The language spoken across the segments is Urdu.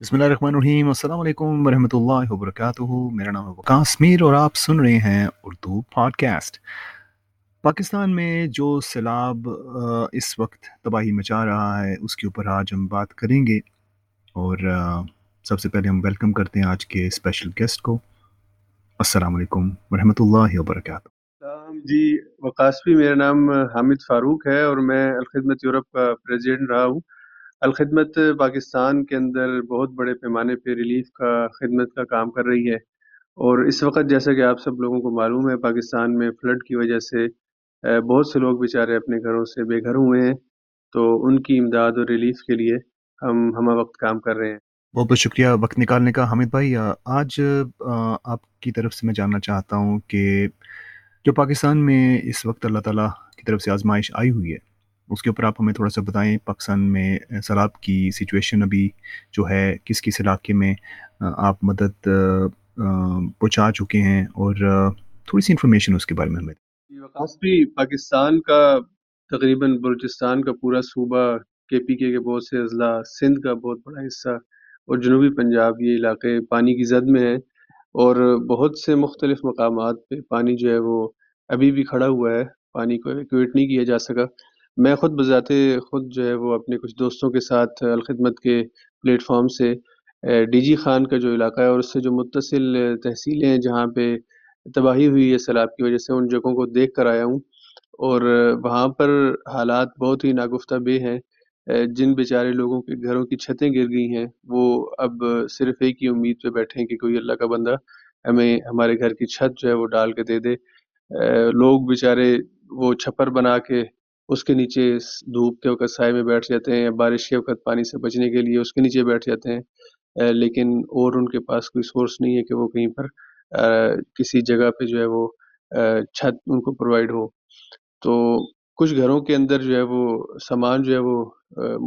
بسم اللہ الرحمن الرحیم۔ السلام علیکم ورحمۃ اللہ وبرکاتہ۔ میرا نام ہے میر اور آپ سن رہے ہیں اردو پاڈ کاسٹ پاکستان میں جو سیلاب اس وقت تباہی مچا رہا ہے، اس کے اوپر آج ہم بات کریں گے۔ اور سب سے پہلے ہم ویلکم کرتے ہیں آج کے اسپیشل گیسٹ کو۔ السلام علیکم ورحمۃ اللہ وبرکاتہ۔ جی وقاص بھی میرا نام حامد فاروق ہے اور میں الخدمت یورپ کا پریزیڈنٹ رہا ہوں۔ الخدمت پاکستان کے اندر بہت بڑے پیمانے پہ ریلیف کا خدمت کا کام کر رہی ہے اور اس وقت جیسا کہ آپ سب لوگوں کو معلوم ہے، پاکستان میں فلڈ کی وجہ سے بہت سے لوگ بیچارے اپنے گھروں سے بے گھر ہوئے ہیں۔ تو ان کی امداد اور ریلیف کے لیے ہم، ہمہ وقت کام کر رہے ہیں۔ بہت بہت شکریہ وقت نکالنے کا حامد بھائی۔ آج آپ کی طرف سے میں جاننا چاہتا ہوں کہ جو پاکستان میں اس وقت اللہ تعالیٰ کی طرف سے آزمائش آئی ہوئی ہے اس کے اوپر آپ ہمیں تھوڑا سا بتائیں پاکستان میں سیلاب کی سچویشن ابھی جو ہے، کس کس علاقے میں آپ مدد پہنچا چکے ہیں اور تھوڑی سی انفارمیشن اس کے بارے میں ہمیں جی، پاکستان کا تقریباً بلوچستان کا پورا صوبہ کے پی کے کے بہت سے اضلاع، سندھ کا بہت بڑا حصہ اور جنوبی پنجاب، یہ علاقے پانی کی زد میں ہیں اور بہت سے مختلف مقامات پہ پانی جو ہے وہ ابھی بھی کھڑا ہوا ہے۔ پانی کو ایویکویٹ نہیں کیا جا سکا۔ میں خود بذات خود جو ہے وہ اپنے کچھ دوستوں کے ساتھ الخدمت کے پلیٹ فارم سے ڈی جی خان کا جو علاقہ ہے اور اس سے جو متصل تحصیلیں ہیں جہاں پہ تباہی ہوئی ہے سیلاب کی وجہ سے، ان جگہوں کو دیکھ کر آیا ہوں اور وہاں پر حالات بہت ہی ناگفتہ بے ہیں۔ جن بیچارے لوگوں کے گھروں کی چھتیں گر گئی ہیں، وہ اب صرف ایک ہی امید پہ بیٹھے ہیں کہ کوئی اللہ کا بندہ ہمیں، ہمارے گھر کی چھت جو ہے وہ ڈال کے دے دے۔ لوگ بیچارے وہ چھپر بنا کے اس کے نیچے دھوپ کے وقت سائے میں بیٹھ جاتے ہیں یا بارش کے وقت پانی سے بچنے کے لیے اس کے نیچے بیٹھ جاتے ہیں۔ لیکن اور ان کے پاس کوئی سورس نہیں ہے کہ وہ کہیں پر کسی جگہ پہ جو ہے وہ چھت ان کو پرووائڈ ہو۔ تو کچھ گھروں کے اندر جو ہے وہ سامان جو ہے وہ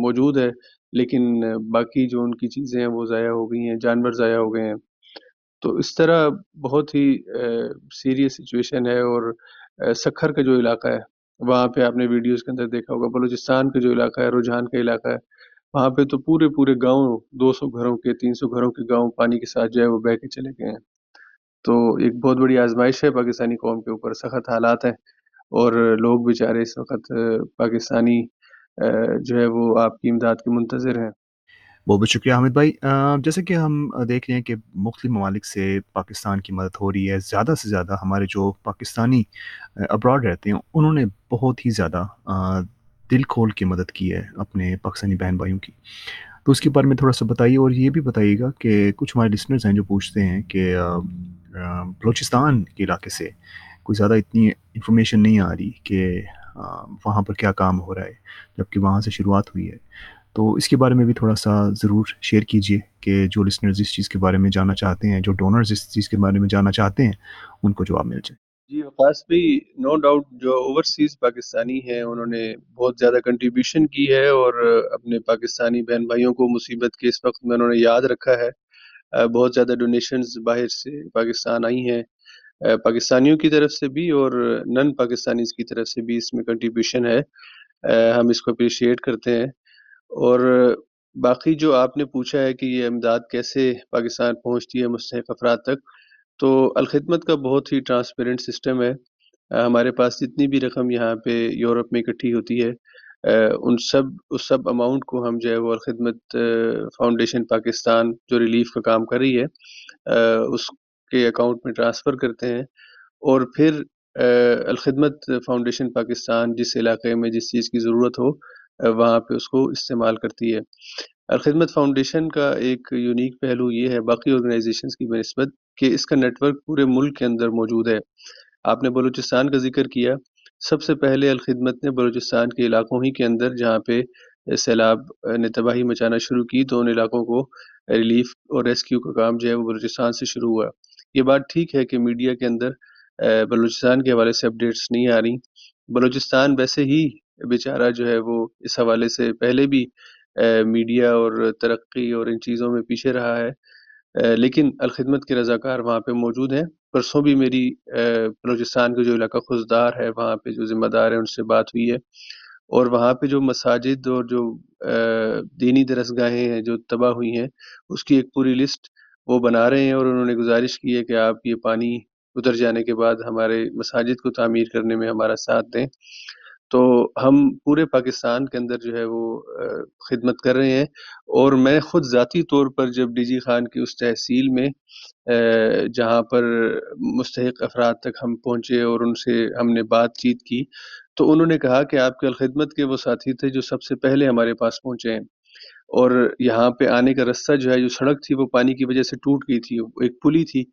موجود ہے، لیکن باقی جو ان کی چیزیں ہیں وہ ضائع ہو گئی ہیں، جانور ضائع ہو گئے ہیں۔ تو اس طرح بہت ہی سیریس سچویشن ہے اور سکھر کا جو علاقہ ہے وہاں پہ آپ نے ویڈیوز کے اندر دیکھا ہوگا، بلوچستان کا جو علاقہ ہے، رجحان کا علاقہ ہے، وہاں پہ تو پورے پورے گاؤں، دو سو گھروں کے، تین سو گھروں کے گاؤں پانی کے ساتھ جو ہے وہ بہ کے چلے گئے ہیں۔ تو ایک بہت بڑی آزمائش ہے پاکستانی قوم کے اوپر، سخت حالات ہیں۔ اور لوگ بیچارے اس وقت پاکستانی جو ہے وہ آپ کی امداد کے منتظر ہیں۔ بہت بہت شکریہ حامد بھائی۔ جیسا کہ ہم دیکھ رہے ہیں کہ مختلف ممالک سے پاکستان کی مدد ہو رہی ہے، زیادہ سے زیادہ ہمارے جو پاکستانی ابراڈ رہتے ہیں، انہوں نے بہت ہی زیادہ دل کھول کے مدد کی ہے اپنے پاکستانی بہن بھائیوں کی۔ تو اس کے بارے میں تھوڑا سا بتائیے اور یہ بھی بتائیے گا کہ کچھ ہمارے لسنرز ہیں جو پوچھتے ہیں کہ بلوچستان کے علاقے سے کوئی زیادہ اتنی انفارمیشن نہیں آ رہی کہ وہاں پر کیا کام ہو رہا ہے، جبکہ وہاں سے شروعات ہوئی ہے۔ تو اس کے بارے میں بھی تھوڑا سا ضرور شیئر کیجیے کہ جو لسنرز اس چیز کے بارے میں جاننا چاہتے ہیں، جو ڈونرز اس چیز کے بارے میں جاننا چاہتے ہیں، ان کو جواب مل جائے۔ جی وقاص بھائی نو ڈاؤٹ جو اوورسیز پاکستانی ہیں، انہوں نے بہت زیادہ کنٹریبیوشن کی ہے اور اپنے پاکستانی بہن بھائیوں کو مصیبت کے اس وقت میں انہوں نے یاد رکھا ہے۔ بہت زیادہ ڈونیشنز باہر سے پاکستان آئی ہیں۔ پاکستانیوں کی طرف سے بھی اور نن پاکستانیز کی طرف سے بھی اس میں کنٹریبیوشن ہے۔ ہم اس کو اپریشیٹ کرتے ہیں۔ اور باقی جو آپ نے پوچھا ہے کہ یہ امداد کیسے پاکستان پہنچتی ہے مستحق افراد تک، تو الخدمت کا بہت ہی ٹرانسپیرنٹ سسٹم ہے۔ ہمارے پاس جتنی بھی رقم یہاں پہ یورپ میں اکٹھی ہوتی ہے ان سب، اس سب اماؤنٹ کو ہم جو ہے وہ الخدمت فاؤنڈیشن پاکستان جو ریلیف کا کام کر رہی ہے اس کے اکاؤنٹ میں ٹرانسفر کرتے ہیں۔ اور پھر الخدمت فاؤنڈیشن پاکستان جس علاقے میں جس چیز کی ضرورت ہو وہاں پہ اس کو استعمال کرتی ہے۔ اور خدمت فاؤنڈیشن کا ایک یونیک پہلو یہ ہے، باقی آرگنائزیشنس کی بنسبت کہ اس کا نیٹ ورک پورے ملک کے اندر موجود ہے۔ آپ نے بلوچستان کا ذکر کیا۔ سب سے پہلے الخدمت نے بلوچستان کے علاقوں ہی کے اندر جہاں پہ سیلاب نے تباہی مچانا شروع کی، تو ان علاقوں کو ریلیف اور ریسکیو کا کام جو ہے وہ بلوچستان سے شروع ہوا۔ یہ بات ٹھیک ہے کہ میڈیا کے اندر بلوچستان کے حوالے سے اپڈیٹس نہیں آ رہی۔ بلوچستان ویسے ہی بیچارہ جو ہے وہ اس حوالے سے پہلے بھی میڈیا اور ترقی اور ان چیزوں میں پیچھے رہا ہے۔ لیکن الخدمت کے رضاکار وہاں پہ موجود ہیں۔ پرسوں بھی میری بلوچستان کا جو علاقہ خوشدار ہے، وہاں پہ جو ذمہ دار ہیں ان سے بات ہوئی ہے۔ اور وہاں پہ جو مساجد اور جو دینی درس گاہیں ہیں، جو تباہ ہوئی ہیں، اس کی ایک پوری لسٹ وہ بنا رہے ہیں اور انہوں نے گزارش کی ہے کہ آپ یہ پانی اتر جانے کے بعد ہمارے مساجد کو تعمیر کرنے میں ہمارا ساتھ دیں۔ تو ہم پورے پاکستان کے اندر جو ہے وہ خدمت کر رہے ہیں۔ اور میں خود ذاتی طور پر جب ڈی جی خان کی اس تحصیل میں جہاں پر مستحق افراد تک ہم پہنچے اور ان سے ہم نے بات چیت کی، تو انہوں نے کہا کہ آپ کے الخدمت کے وہ ساتھی تھے جو سب سے پہلے ہمارے پاس پہنچے ہیں۔ اور یہاں پہ آنے کا رستہ جو ہے، جو سڑک تھی، وہ پانی کی وجہ سے ٹوٹ گئی تھی، ایک پلی تھی۔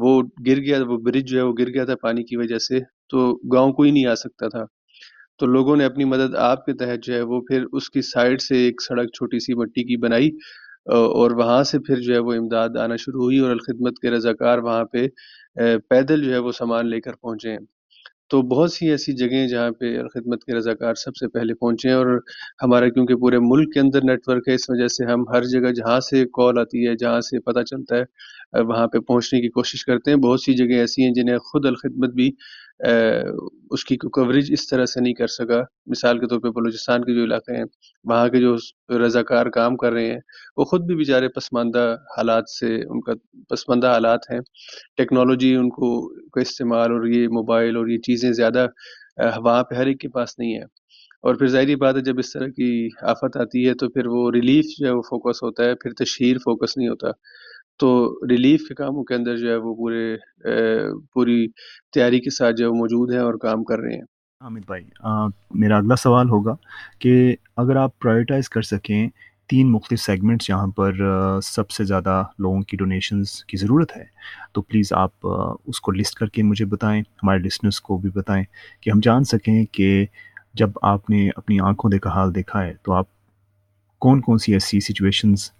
وہ گر گیا، وہ برج جو ہے، وہ گر گیا تھا پانی کی وجہ سے۔ تو گاؤں کوئی نہیں آ سکتا تھا۔ تو لوگوں نے اپنی مدد آپ کے تحت جو ہے وہ پھر اس کی سائڈ سے ایک سڑک چھوٹی سی مٹی کی بنائی اور وہاں سے پھر جو ہے وہ امداد آنا شروع ہوئی اور الخدمت کے رضاکار وہاں پہ پیدل جو ہے وہ سامان لے کر پہنچے ہیں۔ تو بہت سی ایسی جگہیں جہاں پہ خدمت کے رضاکار سب سے پہلے پہنچے ہیں اور ہمارا کیونکہ پورے ملک کے اندر نیٹ ورک ہے، اس وجہ سے ہم ہر جگہ جہاں سے کال آتی ہے، جہاں سے پتہ چلتا ہے وہاں پہ پہنچنے کی کوشش کرتے ہیں۔ بہت سی جگہیں ایسی ہیں جنہیں خود الخدمت بھی اس کی کوریج اس طرح سے نہیں کر سکا۔ مثال کے طور پہ بلوچستان کے جو علاقے ہیں، وہاں کے جو رضاکار کام کر رہے ہیں، وہ خود بھی بیچارے پسماندہ حالات سے، ان کا پسماندہ حالات ہیں۔ ٹیکنالوجی ان کو کا استعمال اور یہ موبائل اور یہ چیزیں زیادہ وہاں پہ ہر ایک کے پاس نہیں ہے۔ اور پھر ظاہری بات ہے، جب اس طرح کی آفت آتی ہے تو پھر وہ ریلیف جو ہے وہ فوکس ہوتا ہے، پھر تشہیر فوکس نہیں ہوتا۔ تو ریلیف کے کاموں کے اندر جو ہے وہ پورے پوری تیاری کے ساتھ جو ہے وہ موجود ہیں اور کام کر رہے ہیں۔ حامد بھائی میرا اگلا سوال ہوگا کہ اگر آپ پرائیورٹائز کر سکیں تین مختلف سیگمنٹس یہاں پر سب سے زیادہ لوگوں کی ڈونیشنز کی ضرورت ہے، تو پلیز آپ اس کو لسٹ کر کے مجھے بتائیں، ہمارے لسنرس کو بھی بتائیں کہ ہم جان سکیں کہ جب آپ نے اپنی آنکھوں دیکھا، حال دیکھا ہے، تو آپ کون کون سی ایسی سچویشنز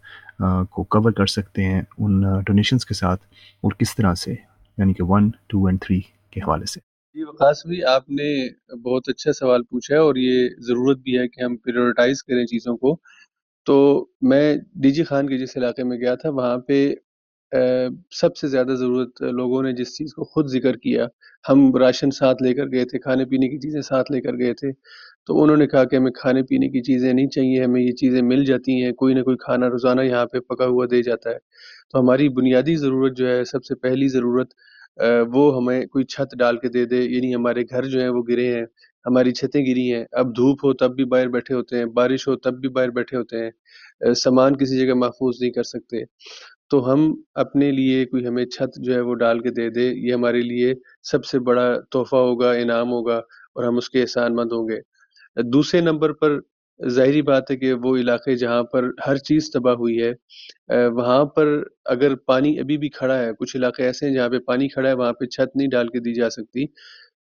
کو کور کر سکتے ہیں ان ڈونیشنز کے ساتھ اور کس طرح سے؟ یعنی کہ ون ٹو اینڈ تھری کے حوالے سے۔ جی وقاص بھی آپ نے بہت اچھا سوال پوچھا ہے اور یہ ضرورت بھی ہے کہ ہم پریورٹائز کریں چیزوں کو۔ تو میں ڈی جی خان کے جس علاقے میں گیا تھا، وہاں پہ سب سے زیادہ ضرورت لوگوں نے جس چیز کو خود ذکر کیا، ہم راشن ساتھ لے کر گئے تھے، کھانے پینے کی چیزیں ساتھ لے کر گئے تھے۔ تو انہوں نے کہا کہ ہمیں کھانے پینے کی چیزیں نہیں چاہیے، ہمیں یہ چیزیں مل جاتی ہیں، کوئی نہ کوئی کھانا روزانہ یہاں پہ پکا ہوا دے جاتا ہے۔ تو ہماری بنیادی ضرورت جو ہے، سب سے پہلی ضرورت وہ ہمیں کوئی چھت ڈال کے دے دے یعنی ہمارے گھر جو ہیں وہ گرے ہیں، ہماری چھتیں گری ہیں۔ اب دھوپ ہو تب بھی باہر بیٹھے ہوتے ہیں، بارش ہو تب بھی باہر بیٹھے ہوتے ہیں۔ سامان کسی جگہ محفوظ نہیں کر سکتے۔ تو ہم اپنے لیے کوئی ہمیں چھت جو ہے وہ ڈال کے دے دے، یہ ہمارے لیے سب سے بڑا تحفہ ہوگا، انعام ہوگا اور ہم اس کے احسان مند ہوں گے۔ دوسرے نمبر پر ظاہری بات ہے کہ وہ علاقے جہاں پر ہر چیز تباہ ہوئی ہے وہاں پر اگر پانی ابھی بھی کھڑا ہے، کچھ علاقے ایسے ہیں جہاں پہ پانی کھڑا ہے، وہاں پہ چھت نہیں ڈال کے دی جا سکتی،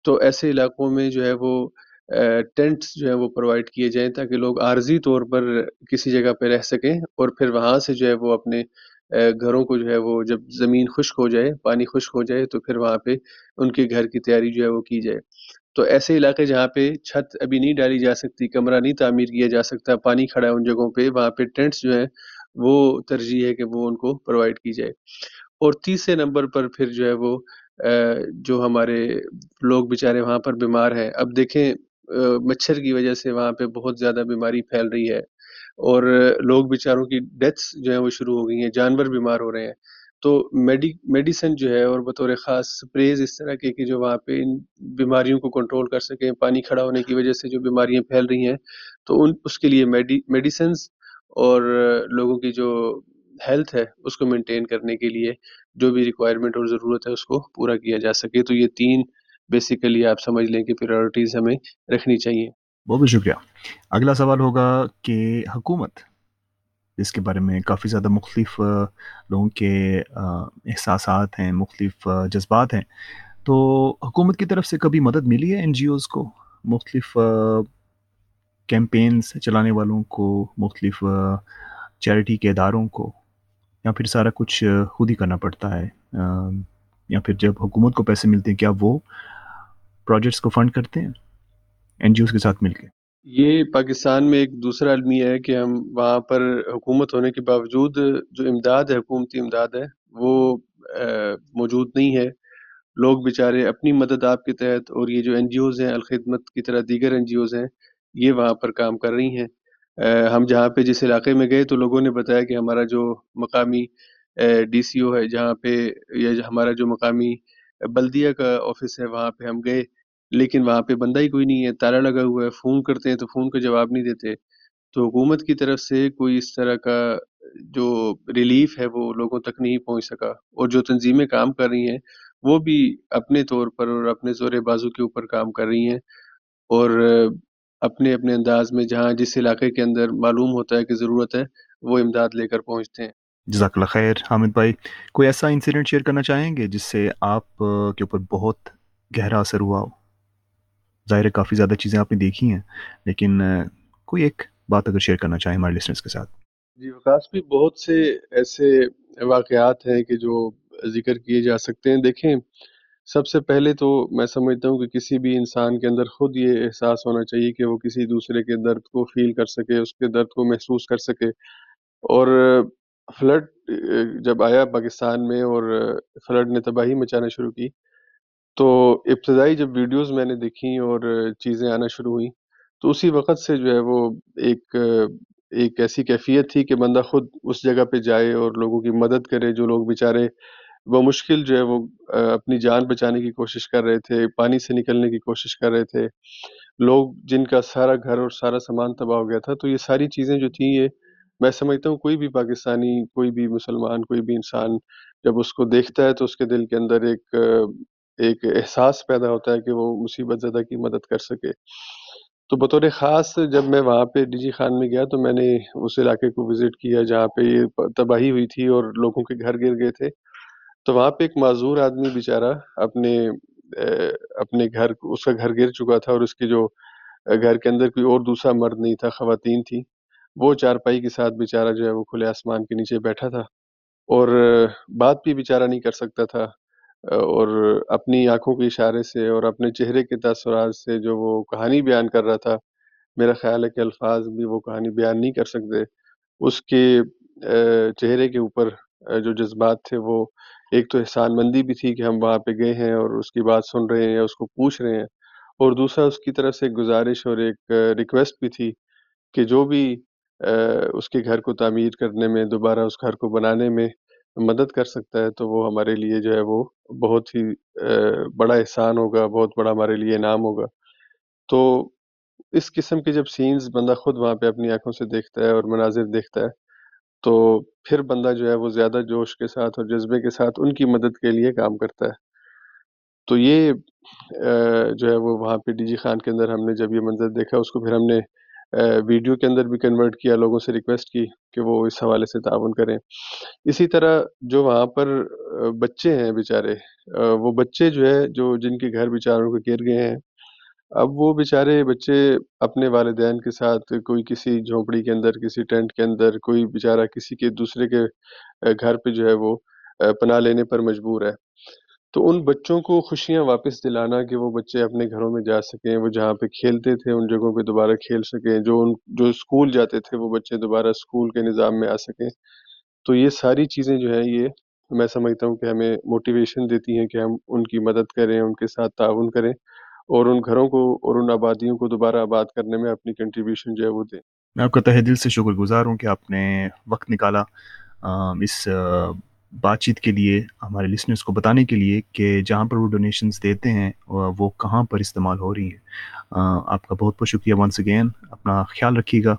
تو ایسے علاقوں میں جو ہے وہ ٹینٹس جو ہے وہ پرووائڈ کیے جائیں تاکہ لوگ عارضی طور پر کسی جگہ پہ رہ سکیں اور پھر وہاں سے جو ہے وہ اپنے گھروں کو جو ہے وہ جب زمین خشک ہو جائے، پانی خشک ہو جائے، تو پھر وہاں پہ ان کے گھر کی تیاری جو ہے وہ کی جائے۔ تو ایسے علاقے جہاں پہ چھت ابھی نہیں ڈالی جا سکتی، کمرہ نہیں تعمیر کیا جا سکتا، پانی کھڑا ہے ان جگہوں پہ، وہاں پہ ٹینٹس جو ہیں، وہ ترجیح ہے کہ وہ ان کو پرووائڈ کی جائے۔ اور تیسرے نمبر پر پھر جو ہے وہ جو ہمارے لوگ بیچارے وہاں پر بیمار ہیں، اب دیکھیں مچھر کی وجہ سے وہاں پہ بہت زیادہ بیماری پھیل رہی ہے۔ اور لوگ بیچاروں کی ڈیتھس جو ہیں وہ شروع ہو گئی ہیں، جانور بیمار ہو رہے ہیں۔ تو میڈی، میڈیسن جو ہے اور بطور خاص سپریز اس طرح کے کہ جو وہاں پہ ان بیماریوں کو کنٹرول کر سکیں، پانی کھڑا ہونے کی وجہ سے جو بیماریاں پھیل رہی ہیں، تو ان، اس کے لیے میڈی میڈیسنس اور لوگوں کی جو ہیلتھ ہے، اس کو مینٹین کرنے کے لیے جو بھی ریکوائرمنٹ اور ضرورت ہے، اس کو پورا کیا جا سکے۔ تو یہ تین بیسیکلی آپ سمجھ لیں کہ پریورٹیز ہمیں رکھنی چاہیے۔ بہت بہت شکریہ۔ اگلا سوال ہوگا کہ حکومت جس کے بارے میں کافی زیادہ مختلف لوگوں کے احساسات ہیں، مختلف جذبات ہیں۔ تو حکومت کی طرف سے کبھی مدد ملی ہے این جی اوز کو؟ مختلف کیمپینس چلانے والوں کو، مختلف چیریٹی کے اداروں کو، یا پھر سارا کچھ خود ہی کرنا پڑتا ہے؟ یا پھر جب حکومت کو پیسے ملتے ہیں، کیا وہ پروجیکٹس کو فنڈ کرتے ہیں؟ این جی اوز کے ساتھ مل کے۔ یہ پاکستان میں ایک دوسرا المیہ ہے کہ ہم وہاں پر حکومت ہونے کے باوجود جو امداد ہے، حکومتی امداد ہے، وہ موجود نہیں ہے۔ لوگ بیچارے اپنی مدد آپ کے تحت اور یہ جو این جی اوز ہیں، الخدمت کی طرح دیگر این جی اوز ہیں، یہ وہاں پر کام کر رہی ہیں۔ ہم جہاں پہ جس علاقے میں گئے تو لوگوں نے بتایا کہ ہمارا جو مقامی ڈی سی او ہے، جہاں پہ یا ہمارا جو مقامی بلدیہ کا آفس ہے، وہاں پہ ہم گئے۔ لیکن وہاں پہ بندہ ہی کوئی نہیں ہے تالا لگا ہوا ہے، فون کرتے ہیں تو فون کا جواب نہیں دیتے۔ تو حکومت کی طرف سے کوئی اس طرح کا جو ریلیف ہے وہ لوگوں تک نہیں پہنچ سکا۔ اور جو تنظیمیں کام کر رہی ہیں، وہ بھی اپنے طور پر اور اپنے زور بازو کے اوپر کام کر رہی ہیں۔ اور اپنے اپنے انداز میں جہاں جس علاقے کے اندر معلوم ہوتا ہے کہ ضرورت ہے، وہ امداد لے کر پہنچتے ہیں۔ جزاک اللہ خیر، حامد بھائی، کوئی ایسا انسیڈنٹ شیئر کرنا چاہیں گے جس سے آپ کے اوپر بہت گہرا اثر ہوا ہو؟ ظاہر ہے کافی زیادہ چیزیں آپ نے دیکھی ہیں، لیکن کوئی ایک بات اگر شیئر کرنا چاہیں ہمارے لسنرس کے ساتھ۔ جی وکاس بھی بہت سے ایسے واقعات ہیں کہ جو ذکر کیے جا سکتے ہیں۔ دیکھیں، سب سے پہلے تو میں سمجھتا ہوں کہ کسی بھی انسان کے اندر خود یہ احساس ہونا چاہیے کہ وہ کسی دوسرے کے درد کو فیل کر سکے، اس کے درد کو محسوس کر سکے۔ اور فلڈ جب آیا پاکستان میں اور فلڈ نے تباہی مچانا شروع کی تو ابتدائی جب ویڈیوز میں نے دیکھی اور چیزیں آنا شروع ہوئیں، تو اسی وقت سے جو ہے وہ ایک ایک ایسی کیفیت تھی کہ بندہ خود اس جگہ پہ جائے اور لوگوں کی مدد کرے، جو لوگ بیچارے وہ مشکل جو ہے وہ اپنی جان بچانے کی کوشش کر رہے تھے، پانی سے نکلنے کی کوشش کر رہے تھے، لوگ جن کا سارا گھر اور سارا سامان تباہ ہو گیا تھا، تو یہ ساری چیزیں جو تھیں، یہ میں سمجھتا ہوں کوئی بھی پاکستانی، کوئی بھی مسلمان، کوئی بھی انسان جب اس کو دیکھتا ہے تو اس کے دل کے اندر ایک ایک احساس پیدا ہوتا ہے کہ وہ مصیبت زدہ کی مدد کر سکے۔ تو بطور خاص جب میں وہاں پہ ڈی جی خان میں گیا تو میں نے اس علاقے کو وزٹ کیا جہاں پہ یہ تباہی ہوئی تھی اور لوگوں کے گھر گر گئے تھے۔ تو وہاں پہ ایک معذور آدمی بیچارہ اپنے اپنے گھر اس کا گھر گر چکا تھا اور اس کی جو گھر کے اندر کوئی اور دوسرا مرد نہیں تھا، خواتین تھی وہ چارپائی کے ساتھ بیچارہ جو ہے وہ کھلے آسمان کے نیچے بیٹھا تھا۔ اور بات بھی بیچارہ نہیں کر سکتا تھا۔ اور اپنی آنکھوں کے اشارے سے اور اپنے چہرے کے تاثرات سے جو وہ کہانی بیان کر رہا تھا، میرا خیال ہے کہ الفاظ بھی وہ کہانی بیان نہیں کر سکتے۔ اس کے چہرے کے اوپر جو جذبات تھے وہ، ایک تو احسان مندی بھی تھی کہ ہم وہاں پہ گئے ہیں اور اس کی بات سن رہے ہیں یا اس کو پوچھ رہے ہیں، اور دوسرا اس کی طرف سے ایک گزارش اور ایک ریکویسٹ بھی تھی کہ جو بھی اس کے گھر کو تعمیر کرنے میں، دوبارہ اس گھر کو بنانے میں مدد کر سکتا ہے، تو وہ ہمارے لیے جو ہے وہ بہت ہی بڑا احسان ہوگا، بہت بڑا ہمارے لیے انعام ہوگا۔ تو اس قسم کے جب سینز بندہ خود وہاں پہ اپنی آنکھوں سے دیکھتا ہے اور مناظر دیکھتا ہے، تو پھر بندہ جو ہے وہ زیادہ جوش کے ساتھ اور جذبے کے ساتھ ان کی مدد کے لیے کام کرتا ہے۔ تو یہ جو ہے وہ وہاں پہ ڈی جی خان کے اندر ہم نے جب یہ منظر دیکھا، اس کو پھر ہم نے ویڈیو کے اندر بھی کنورٹ کیا، لوگوں سے ریکویسٹ کی کہ وہ اس حوالے سے تعاون کریں۔ اسی طرح جو وہاں پر بچے ہیں بیچارے وہ بچے جو ہے، جو جن کے گھر بیچاروں کے گر گئے ہیں، اب وہ بیچارے بچے اپنے والدین کے ساتھ، کوئی کسی جھونپڑی کے اندر، کسی ٹینٹ کے اندر، کوئی بیچارہ کسی کے دوسرے کے گھر پہ جو ہے وہ پناہ لینے پر مجبور ہے۔ تو ان بچوں کو خوشیاں واپس دلانا کہ وہ بچے اپنے گھروں میں جا سکیں، وہ جہاں پہ کھیلتے تھے، ان جگہوں پہ دوبارہ کھیل سکیں، جو ان، جو اسکول جاتے تھے، وہ بچے دوبارہ اسکول کے نظام میں آ سکیں۔ تو یہ ساری چیزیں جو ہیں، یہ میں سمجھتا ہوں کہ ہمیں موٹیویشن دیتی ہیں کہ ہم ان کی مدد کریں، ان کے ساتھ تعاون کریں اور ان گھروں کو اور ان آبادیوں کو دوبارہ آباد کرنے میں اپنی کنٹریبیوشن جو ہے وہ دیں۔ میں آپ کا تہ دل سے شکر گزار ہوں کہ آپ نے وقت نکالا اس بات چیت کے لیے، ہمارے لسنرس کو بتانے کے لیے کہ جہاں پر وہ ڈونیشنز دیتے ہیں، وہ کہاں پر استعمال ہو رہی ہیں۔ آپ کا بہت بہت شکریہ ونس اگین اپنا خیال رکھیے گا۔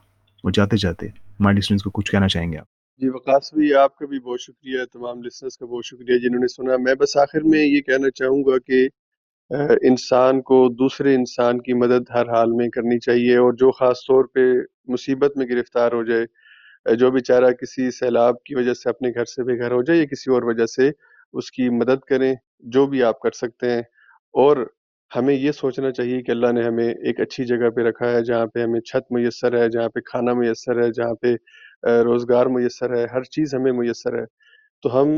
اور جاتے جاتے ہمارے لسنرس کو کچھ کہنا چاہیں گے آپ۔ جی وقاص بھی آپ کا بھی بہت شکریہ، تمام لسنرس کا بہت شکریہ جنہوں نے سنا۔ میں بس آخر میں یہ کہنا چاہوں گا کہ انسان کو دوسرے انسان کی مدد ہر حال میں کرنی چاہیے اور جو خاص طور پہ مصیبت میں گرفتار ہو جائے جو بیچارہ کسی سیلاب کی وجہ سے اپنے گھر سے بے گھر ہو جائے یا کسی اور وجہ سے اس کی مدد کریں، جو بھی آپ کر سکتے ہیں۔ اور ہمیں یہ سوچنا چاہیے کہ اللہ نے ہمیں ایک اچھی جگہ پہ رکھا ہے جہاں پہ ہمیں چھت میسر ہے، جہاں پہ کھانا میسر ہے، جہاں پہ روزگار میسر ہے، ہر چیز ہمیں میسر ہے۔ تو ہم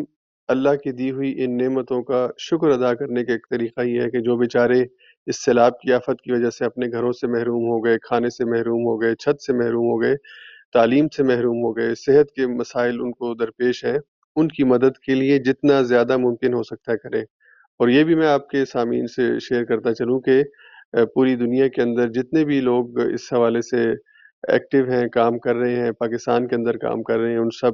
اللہ کی دی ہوئی ان نعمتوں کا شکر ادا کرنے کا ایک طریقہ یہ ہے کہ جو بیچارے اس سیلاب کی آفت کی وجہ سے اپنے گھروں سے محروم ہو گئے، کھانے سے محروم ہو گئے، چھت سے محروم ہو گئے تعلیم سے محروم ہو گئے، صحت کے مسائل ان کو درپیش ہیں، ان کی مدد کے لیے جتنا زیادہ ممکن ہو سکتا ہے کریں۔ اور یہ بھی میں آپ کے سامعین سے شیئر کرتا چلوں کہ پوری دنیا کے اندر جتنے بھی لوگ اس حوالے سے ایکٹیو ہیں، کام کر رہے ہیں، پاکستان کے اندر کام کر رہے ہیں، ان سب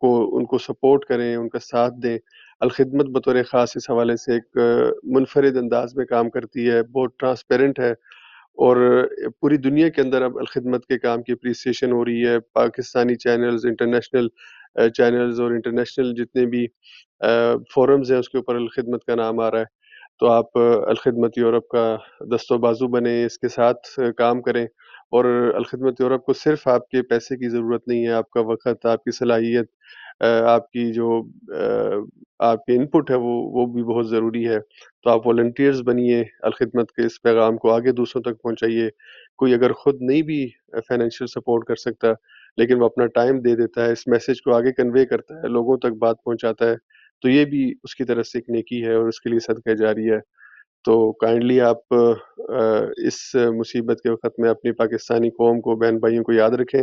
کو، ان کو سپورٹ کریں، ان کا ساتھ دیں۔ الخدمت بطور خاص اس حوالے سے ایک منفرد انداز میں کام کرتی ہے، بہت ٹرانسپیرنٹ ہے۔ اور پوری دنیا کے اندر اب الخدمت کے کام کی اپریسیشن ہو رہی ہے۔ پاکستانی چینلز انٹرنیشنل چینلز اور انٹرنیشنل جتنے بھی فورمز ہیں، اس کے اوپر الخدمت کا نام آ رہا ہے۔ تو آپ الخدمت یورپ کا دست و بازو بنیں، اس کے ساتھ کام کریں۔ اور الخدمت یورپ کو صرف آپ کے پیسے کی ضرورت نہیں ہے، آپ کا وقت، آپ کی صلاحیت آپ کی جو آپ کے انپٹ ہے وہ وہ بھی بہت ضروری ہے۔ تو آپ والنٹیئرز بنیے، الخدمت کے اس پیغام کو آگے دوسروں تک پہنچائیے۔ کوئی اگر خود نہیں بھی فائنینشیل سپورٹ کر سکتا، لیکن وہ اپنا ٹائم دے دیتا ہے، اس میسج کو آگے کنوے کرتا ہے، لوگوں تک بات پہنچاتا ہے، تو یہ بھی اس کی طرف سے ایک نیکی ہے اور اس کے لیے صدقہ جاری ہے۔ تو کائنڈلی آپ اس مصیبت کے وقت میں اپنی پاکستانی قوم کو، بہن بھائیوں کو یاد رکھیں۔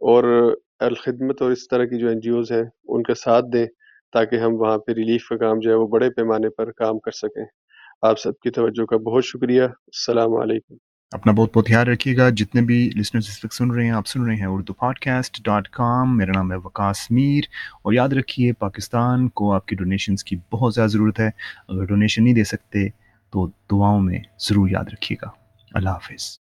اور الخدمت اور اس طرح کی جو این جی اوز ہیں، ان کا ساتھ دیں تاکہ ہم وہاں پہ ریلیف کا کام جو ہے وہ بڑے پیمانے پر کام کر سکیں۔ آپ سب کی توجہ کا بہت شکریہ۔ السلام علیکم۔ اپنا بہت بہت خیال رکھیے گا۔ جتنے بھی لسنرز اس وقت سن رہے ہیں، آپ سن رہے ہیں Urdu podcast dot com. میرا نام ہے وکاس میر۔ اور یاد رکھیے، پاکستان کو آپ کی ڈونیشنز کی بہت زیادہ ضرورت ہے۔ اگر ڈونیشن نہیں دے سکتے تو دعاؤں میں ضرور یاد رکھیے گا۔ اللہ حافظ۔